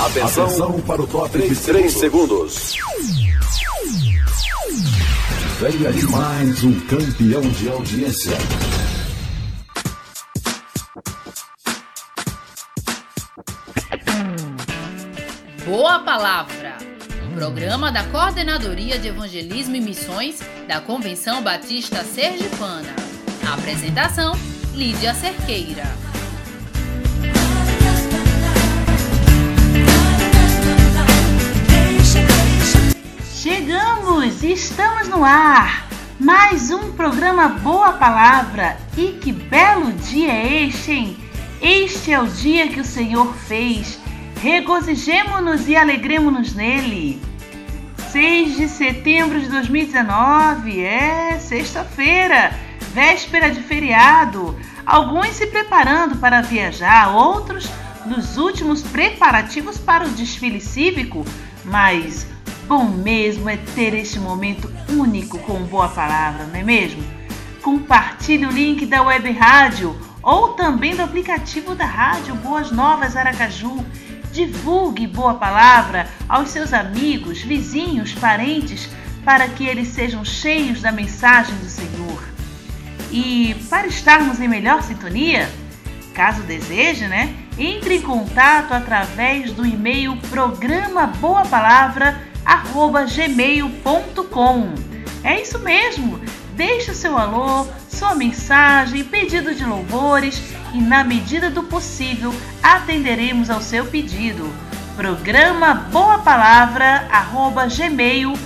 Atenção, Atenção para o top 3, 3 segundos. Venha de mais um campeão de audiência. Boa Palavra. Programa da Coordenadoria de Evangelismo e Missões da Convenção Batista Sergipana. apresentação: Lídia Cerqueira. Chegamos, estamos no ar. Mais um programa Boa Palavra. E que belo dia é este, hein? Este é o dia que o Senhor fez. Regozijemo-nos e alegremos-nos nele. 6 de setembro de 2019, é sexta-feira, véspera de feriado. Alguns se preparando para viajar, outros nos últimos preparativos para o desfile cívico, mas Bom mesmo é ter este momento único com boa palavra, não é mesmo? Compartilhe o link da web rádio ou também do aplicativo da rádio Boas Novas Aracaju. Divulgue boa palavra aos seus amigos, vizinhos, parentes, para que eles sejam cheios da mensagem do Senhor. E para estarmos em melhor sintonia, caso deseje, né? Entre em contato através do e-mail programa Boa Palavra gmail.com. É isso mesmo! Deixe seu alô, sua mensagem, pedido de louvores e, na medida do possível, atenderemos ao seu pedido. Programa Boa Palavra gmail.com.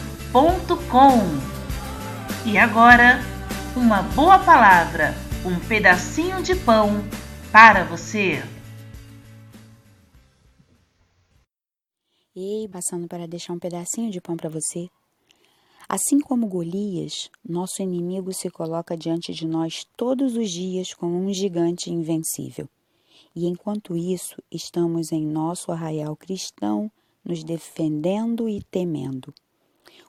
E agora, uma boa palavra, um pedacinho de pão para você. Ei, passando para deixar um pedacinho de pão para você. Assim como Golias, nosso inimigo se coloca diante de nós todos os dias como um gigante invencível. E enquanto isso, estamos em nosso arraial cristão, nos defendendo e temendo.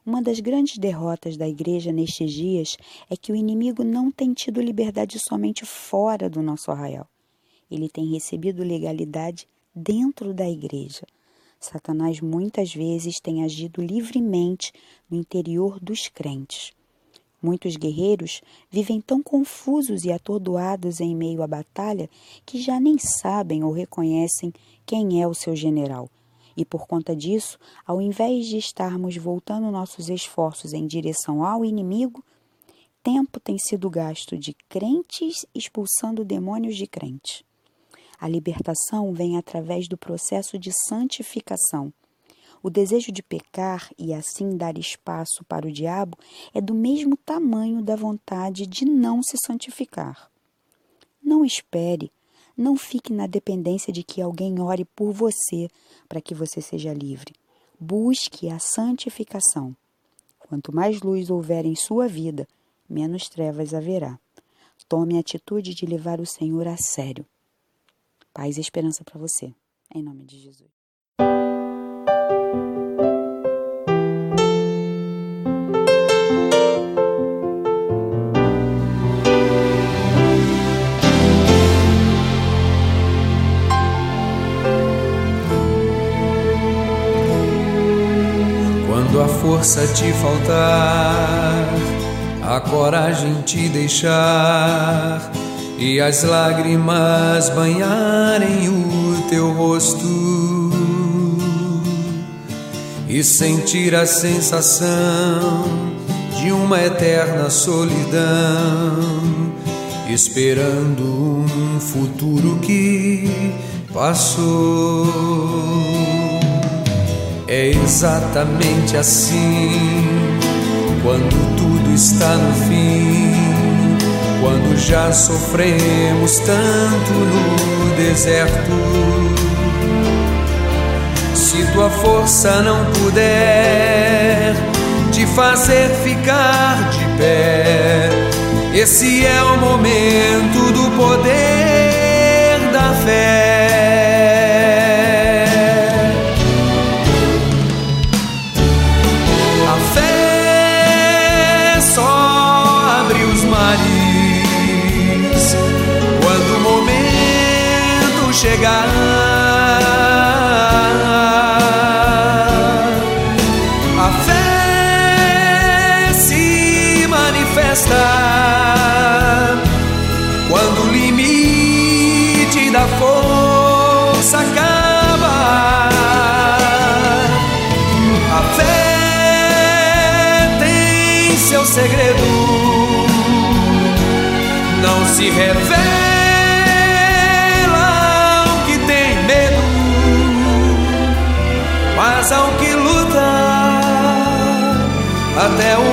Uma das grandes derrotas da igreja nestes dias é que o inimigo não tem tido liberdade somente fora do nosso arraial. Ele tem recebido legalidade dentro da igreja Satanás muitas vezes tem agido livremente no interior dos crentes. Muitos guerreiros vivem tão confusos e atordoados em meio à batalha que já nem sabem ou reconhecem quem é o seu general. E por conta disso, ao invés de estarmos voltando nossos esforços em direção ao inimigo, tempo tem sido gasto de crentes expulsando demônios de crentes. A libertação vem através do processo de santificação. O desejo de pecar e assim dar espaço para o diabo é do mesmo tamanho da vontade de não se santificar. Não espere, não fique na dependência de que alguém ore por você para que você seja livre. Busque a santificação. Quanto mais luz houver em sua vida, menos trevas haverá. Tome a atitude de levar o Senhor a sério. Paz e esperança para você. Em nome de Jesus. Quando a força te faltar, a coragem te deixar e as lágrimas banharem o teu rosto e sentir a sensação de uma eterna solidão, esperando um futuro que passou. É exatamente assim quando tudo está no fim quando já sofremos tanto no deserto. Se tua força não puder te fazer ficar de pé, esse é o momento do poder da fé. festa. Quando o limite da força acaba, a fé tem seu segredo, não se revela. mas ao que luta até o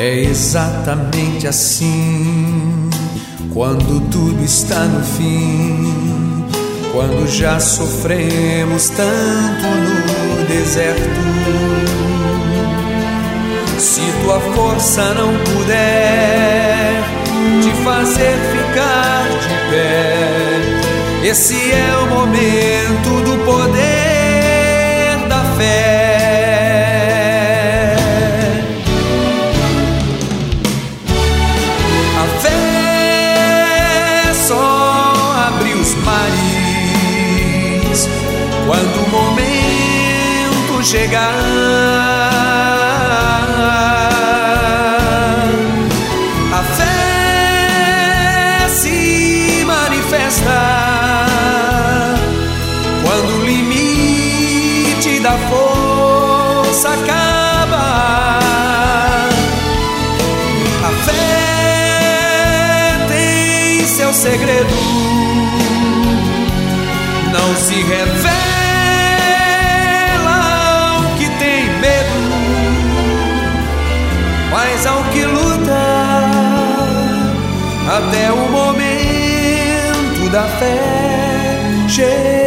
É exatamente assim quando tudo está no fim, quando já sofremos tanto no deserto. Se tua força não puder te fazer ficar de pé, esse é o momento do poder da fé. Chegar. A fé se manifesta quando o limite da força acaba. A fé tem seu segredo, não se revela. Até o momento da fé chegar.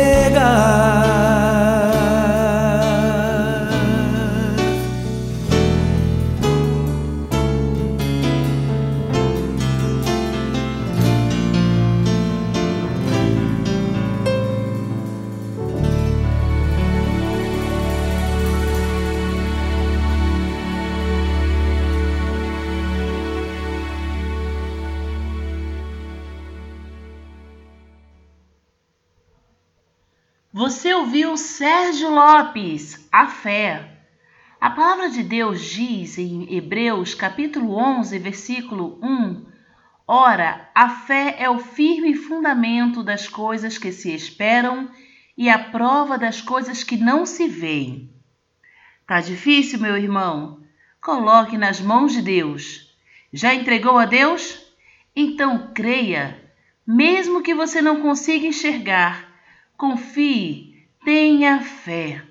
Você ouviu Sérgio Lopes, a fé. A palavra de Deus diz em Hebreus capítulo 11, versículo 1: Ora, a fé é o firme fundamento das coisas que se esperam e a prova das coisas que não se veem. Tá difícil, meu irmão? Coloque nas mãos de Deus. Já entregou a Deus? Então creia, mesmo que você não consiga enxergar confie, tenha fé.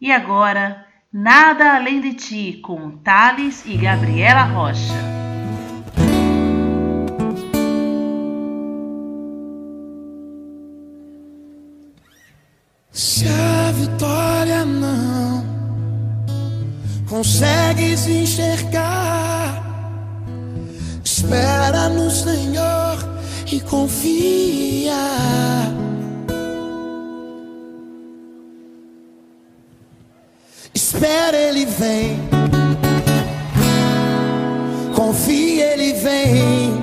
E agora, nada além de ti, com Thales e Gabriela Rocha. Se a vitória não consegues enxergar, espera no Senhor e confia. Espera, ele vem. Confia, ele vem.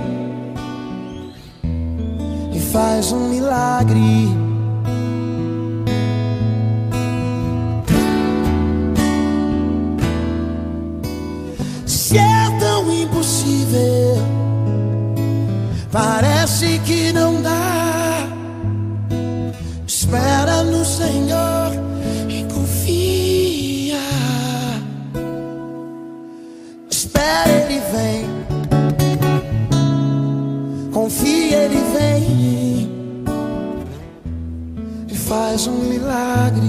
E faz um milagre. Se é tão impossível, parece faz um milagre.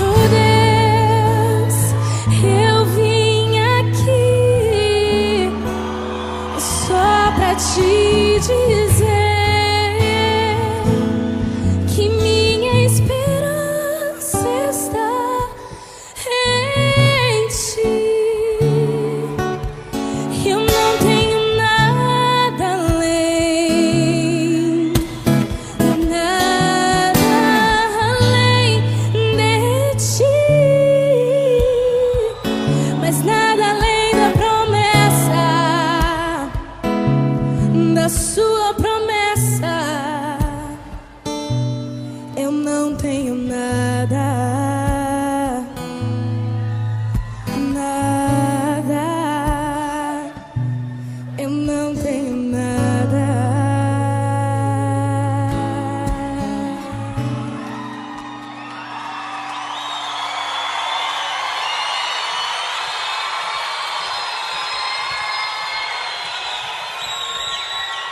Oh Deus, eu vim aqui só pra te dizer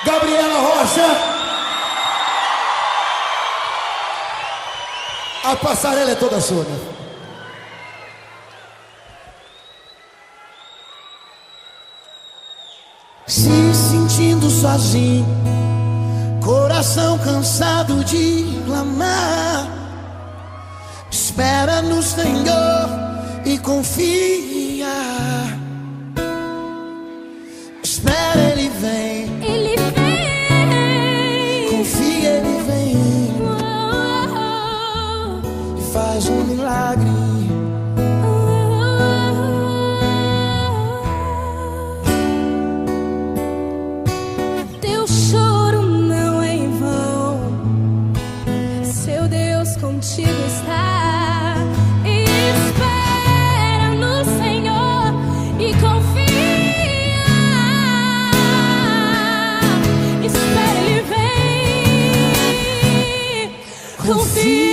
Mariana Rocha. A passarela é toda sua, filho. Se sentindo sozinho, coração cansado de clamar, espera no Senhor e confia. Confia,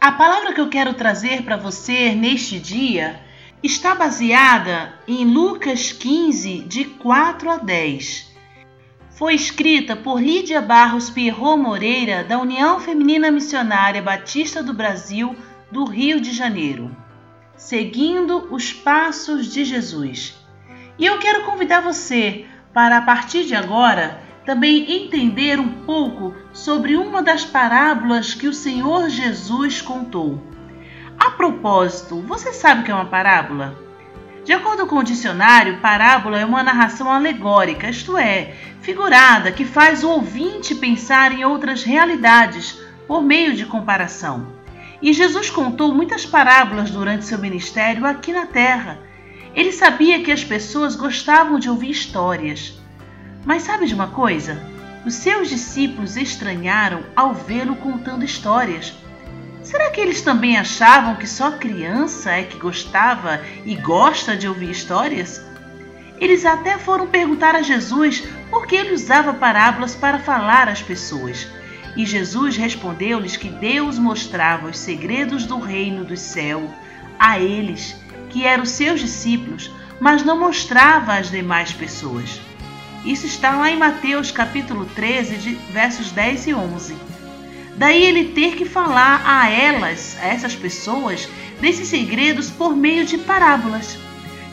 A palavra que eu quero trazer para você neste dia está baseada em Lucas 15, de 4 a 10. Foi escrita por Lídia Barros Pierrot Moreira, da União Feminina Missionária Batista do Brasil, do Rio de Janeiro. Seguindo os passos de Jesus. E eu quero convidar você para, a partir de agora, também entender um pouco sobre uma das parábolas que o Senhor Jesus contou. A propósito, você sabe o que é uma parábola? De acordo com o dicionário, parábola é uma narração alegórica, isto é, figurada, que faz o ouvinte pensar em outras realidades por meio de comparação. E Jesus contou muitas parábolas durante seu ministério aqui na terra. Ele sabia que as pessoas gostavam de ouvir histórias. Mas sabe de uma coisa? Os seus discípulos estranharam ao vê-lo contando histórias. Será que eles também achavam que só criança é que gostava e gosta de ouvir histórias? Eles até foram perguntar a Jesus por que ele usava parábolas para falar às pessoas. E Jesus respondeu-lhes que Deus mostrava os segredos do reino do céu a eles, que eram seus discípulos, mas não mostrava às demais pessoas. Isso está lá em Mateus capítulo 13, de versos 10 e 11. Daí ele ter que falar a elas, a essas pessoas, desses segredos por meio de parábolas.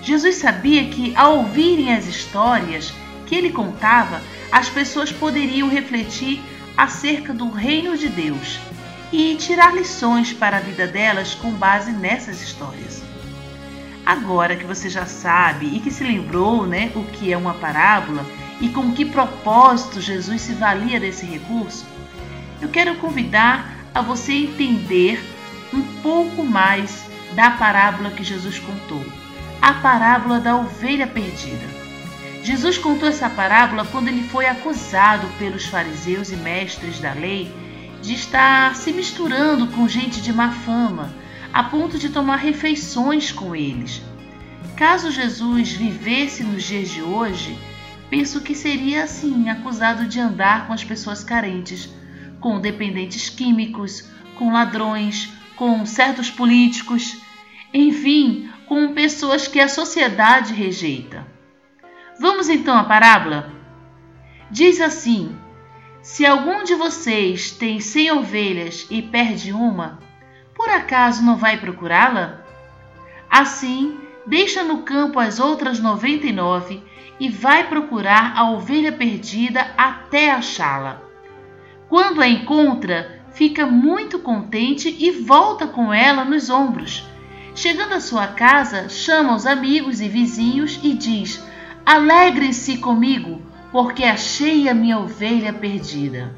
Jesus sabia que, ao ouvirem as histórias que ele contava, as pessoas poderiam refletir acerca do reino de Deus e tirar lições para a vida delas com base nessas histórias. Agora que você já sabe e que se lembrou né, o que é uma parábola e com que propósito Jesus se valia desse recurso, eu quero convidar a você entender um pouco mais da parábola que Jesus contou, a parábola da ovelha perdida. Jesus contou essa parábola quando ele foi acusado pelos fariseus e mestres da lei de estar se misturando com gente de má fama a ponto de tomar refeições com eles. Caso Jesus vivesse nos dias de hoje, penso que seria assim acusado de andar com as pessoas carentes, com dependentes químicos, com ladrões, com certos políticos, enfim, com pessoas que a sociedade rejeita. Vamos então à parábola? Diz assim: Se algum de vocês tem cem ovelhas e perde uma, por acaso não vai procurá-la? Assim, deixa no campo as outras noventa e nove e vai procurar a ovelha perdida até achá-la. Quando a encontra, fica muito contente e volta com ela nos ombros. Chegando à sua casa, chama os amigos e vizinhos e diz: Alegrem-se comigo, porque achei a minha ovelha perdida.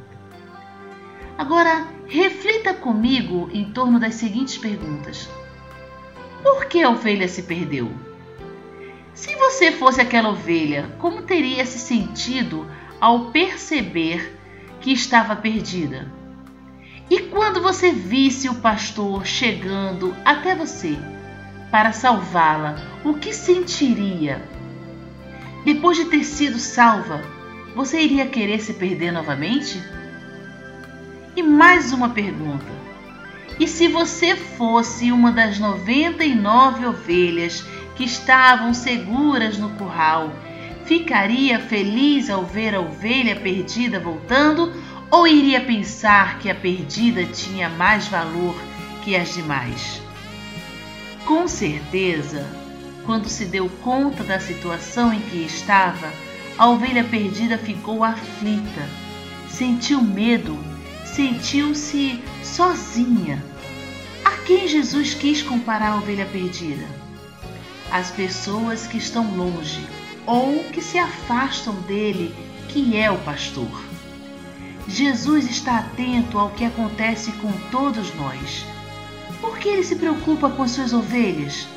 Agora, reflita comigo em torno das seguintes perguntas: Por que a ovelha se perdeu? Se você fosse aquela ovelha, como teria se sentido ao perceber que estava perdida? E quando você visse o pastor chegando até você para salvá-la, o que sentiria? Depois de ter sido salva, você iria querer se perder novamente? E mais uma pergunta: e se você fosse uma das 99 ovelhas que estavam seguras no curral, ficaria feliz ao ver a ovelha perdida voltando ou iria pensar que a perdida tinha mais valor que as demais? Com certeza, quando se deu conta da situação em que estava, a ovelha perdida ficou aflita, sentiu medo sentiu-se sozinha. A quem Jesus quis comparar a ovelha perdida? As pessoas que estão longe ou que se afastam dele, que é o pastor. Jesus está atento ao que acontece com todos nós. Por que ele se preocupa com suas ovelhas?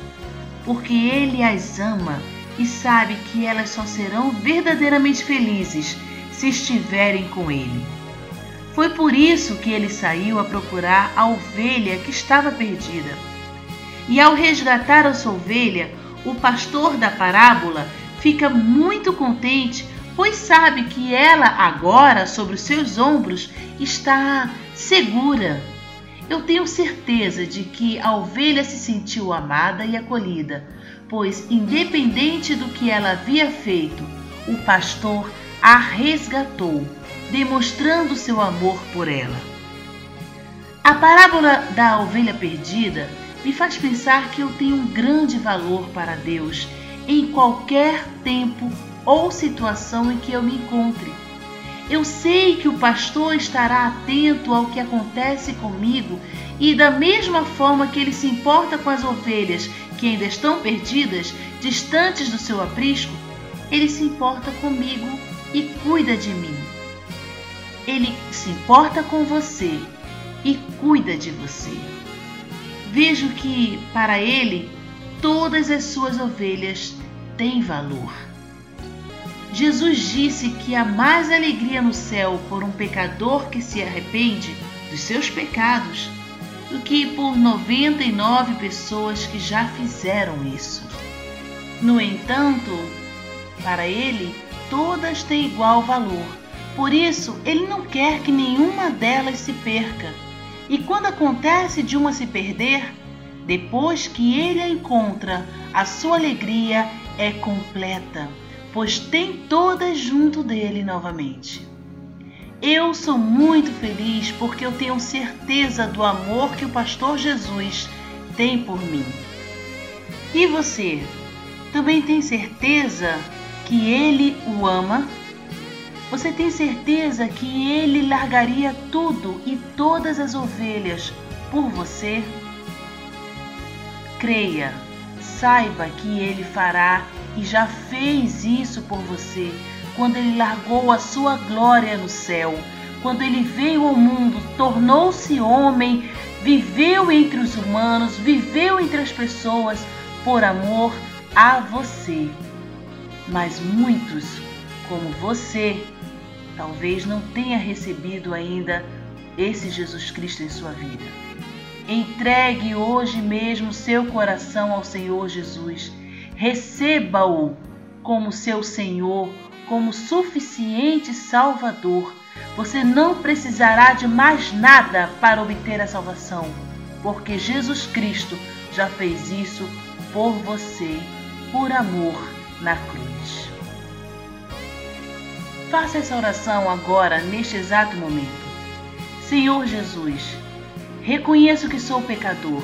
Porque ele as ama e sabe que elas só serão verdadeiramente felizes se estiverem com ele. Foi por isso que ele saiu a procurar a ovelha que estava perdida. E ao resgatar a sua ovelha, o pastor da parábola fica muito contente, pois sabe que ela agora, sobre os seus ombros, está segura. Eu tenho certeza de que a ovelha se sentiu amada e acolhida, pois, independente do que ela havia feito, o pastor a resgatou demonstrando seu amor por ela. A parábola da ovelha perdida me faz pensar que eu tenho um grande valor para Deus em qualquer tempo ou situação em que eu me encontre. Eu sei que o pastor estará atento ao que acontece comigo e, da mesma forma que ele se importa com as ovelhas que ainda estão perdidas, distantes do seu aprisco, ele se importa comigo e cuida de mim. Ele se importa com você e cuida de você. Vejo que, para ele, todas as suas ovelhas têm valor. Jesus disse que há mais alegria no céu por um pecador que se arrepende dos seus pecados do que por 99 pessoas que já fizeram isso. No entanto, para ele, todas têm igual valor. Por isso, ele não quer que nenhuma delas se perca. E quando acontece de uma se perder, depois que ele a encontra, a sua alegria é completa, pois tem todas junto dele novamente. Eu sou muito feliz porque eu tenho certeza do amor que o pastor Jesus tem por mim. E você? Também tem certeza que ele o ama? Você tem certeza que ele largaria tudo e todas as ovelhas por você? Creia, saiba que ele fará e já fez isso por você quando ele largou a sua glória no céu, quando ele veio ao mundo, tornou-se homem, viveu entre os humanos, viveu entre as pessoas por amor a você. Mas muitos, como você, talvez não tenha recebido ainda esse Jesus Cristo em sua vida. Entregue hoje mesmo seu coração ao Senhor Jesus. Receba-o como seu Senhor, como suficiente Salvador. Você não precisará de mais nada para obter a salvação, porque Jesus Cristo já fez isso por você, por amor na cruz. Faça essa oração agora, neste exato momento. Senhor Jesus, reconheço que sou pecador.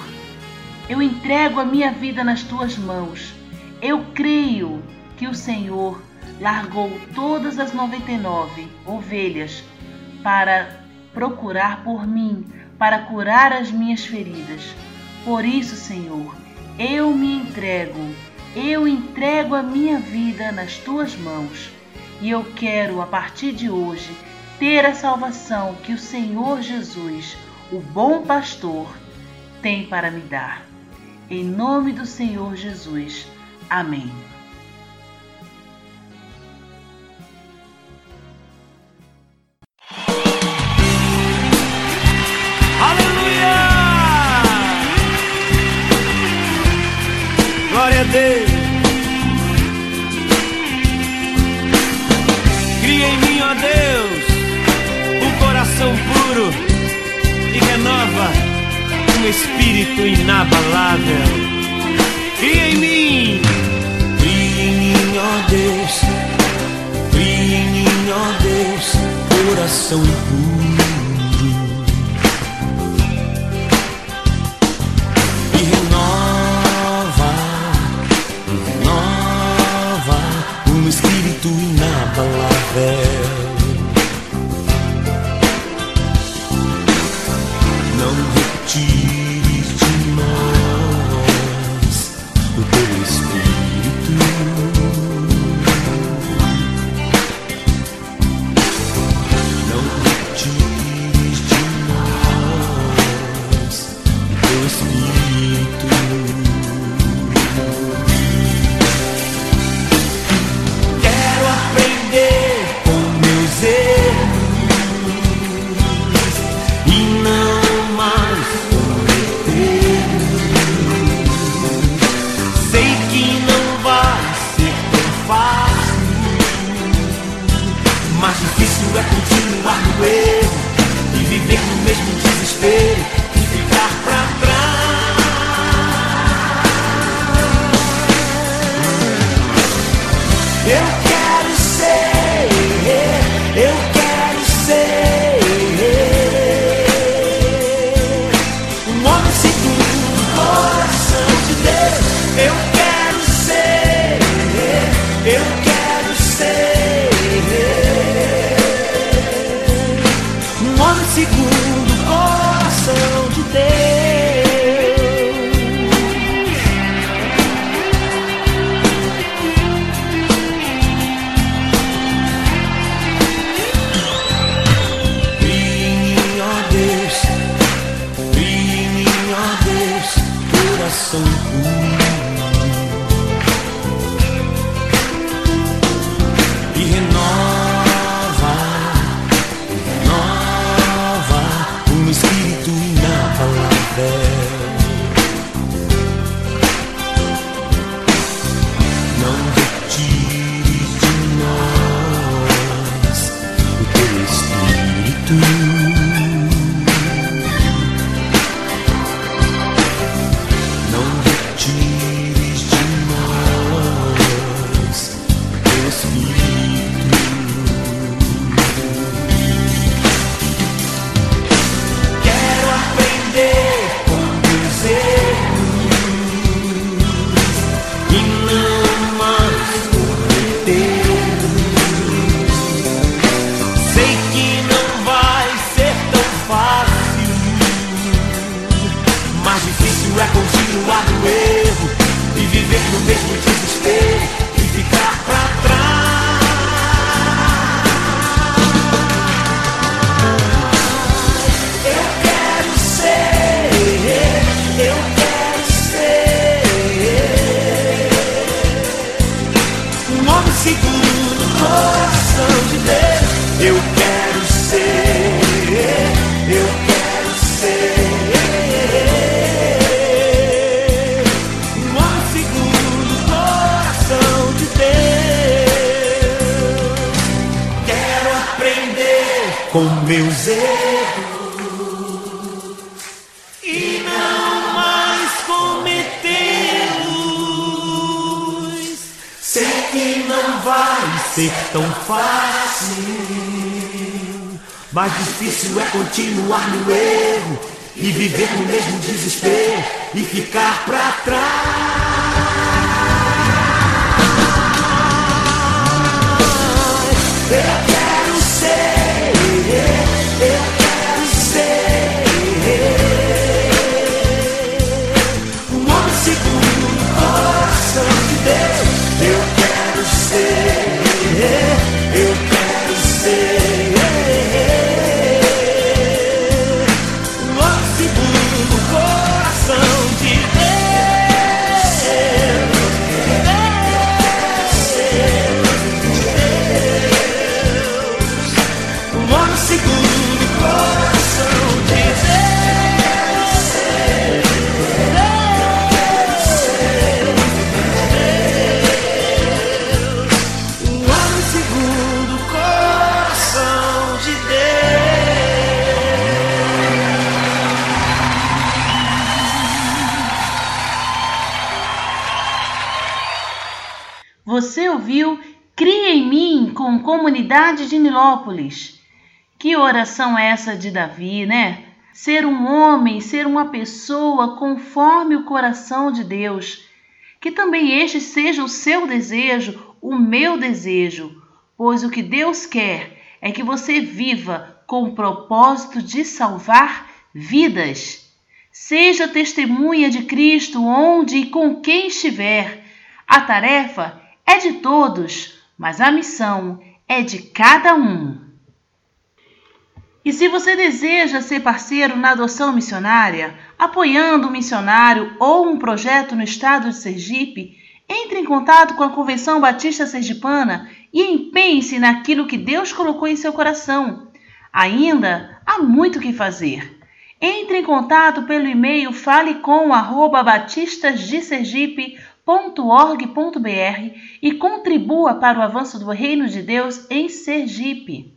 Eu entrego a minha vida nas tuas mãos. Eu creio que o Senhor largou todas as 99 ovelhas para procurar por mim, para curar as minhas feridas. Por isso, Senhor, eu me entrego, eu entrego a minha vida nas tuas mãos. E eu quero, a partir de hoje, ter a salvação que o Senhor Jesus, o bom pastor, tem para me dar. Em nome do Senhor Jesus. Amém. Glória a Deus. Um espírito inabalável. Cria em mim, cria em mim, ó Deus, cria em mim, ó Deus, coração puro. Trás. seguro. Ser tão fácil, mas difícil é continuar no erro e viver no mesmo desespero e ficar pra trás. Que oração é essa de Davi, né? Ser um homem, ser uma pessoa conforme o coração de Deus. Que também este seja o seu desejo, o meu desejo, pois o que Deus quer é que você viva com o propósito de salvar vidas. Seja testemunha de Cristo onde e com quem estiver. A tarefa é de todos, mas a missão é de cada um. E se você deseja ser parceiro na adoção missionária, apoiando um missionário ou um projeto no estado de Sergipe, entre em contato com a Convenção Batista Sergipana e empenhe-se naquilo que Deus colocou em seu coração. Ainda há muito o que fazer. Entre em contato pelo e-mail falecom@batistasdesergipe.com www.org.br e contribua para o avanço do Reino de Deus em Sergipe.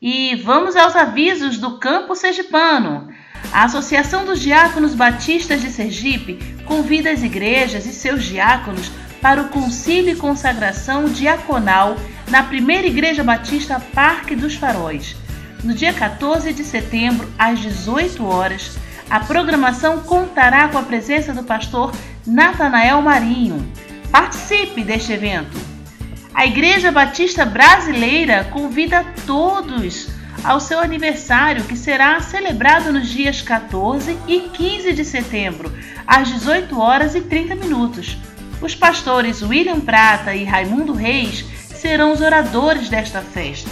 E vamos aos avisos do Campo Sergipano. A Associação dos Diáconos Batistas de Sergipe convida as igrejas e seus diáconos para o concílio e consagração diaconal na Primeira Igreja Batista Parque dos Faróis. No dia 14 de setembro, às 18 horas, a programação contará com a presença do pastor Natanael Marinho. Participe deste evento. A Igreja Batista Brasileira convida todos ao seu aniversário, que será celebrado nos dias 14 e 15 de setembro, às 18 horas e 30 minutos. Os pastores William Prata e Raimundo Reis serão os oradores desta festa.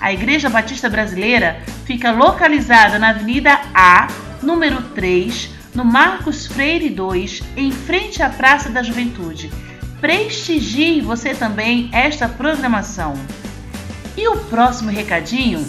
A Igreja Batista Brasileira fica localizada na Avenida A, número 3, no Marcos Freire 2, em frente à Praça da Juventude. Prestigie você também esta programação. E o próximo recadinho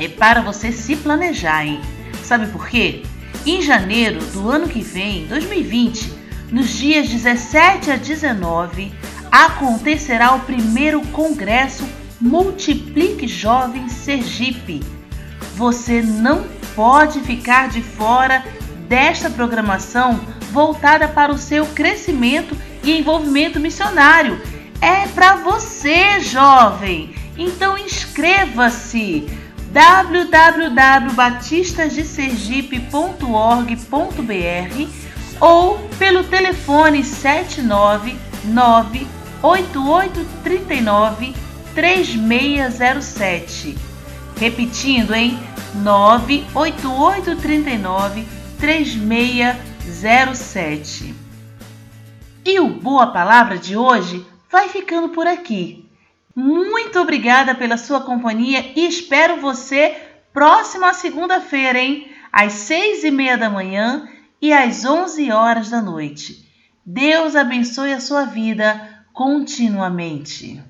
é para você se planejar, hein? Sabe por quê? Em janeiro do ano que vem, 2020, nos dias 17 a 19, acontecerá o primeiro congresso Multiplique Jovem Sergipe. Você não pode ficar de fora desta programação voltada para o seu crescimento e envolvimento missionário. É para você, jovem! Então inscreva-se www.batistasdesergipe.org.br ou pelo telefone 799 8839 3607. Repetindo, em 98839 3607. E o Boa Palavra de hoje vai ficando por aqui. Muito obrigada pela sua companhia e espero você próxima segunda-feira, hein? Às seis e meia da manhã e às onze horas da noite. Deus abençoe a sua vida continuamente.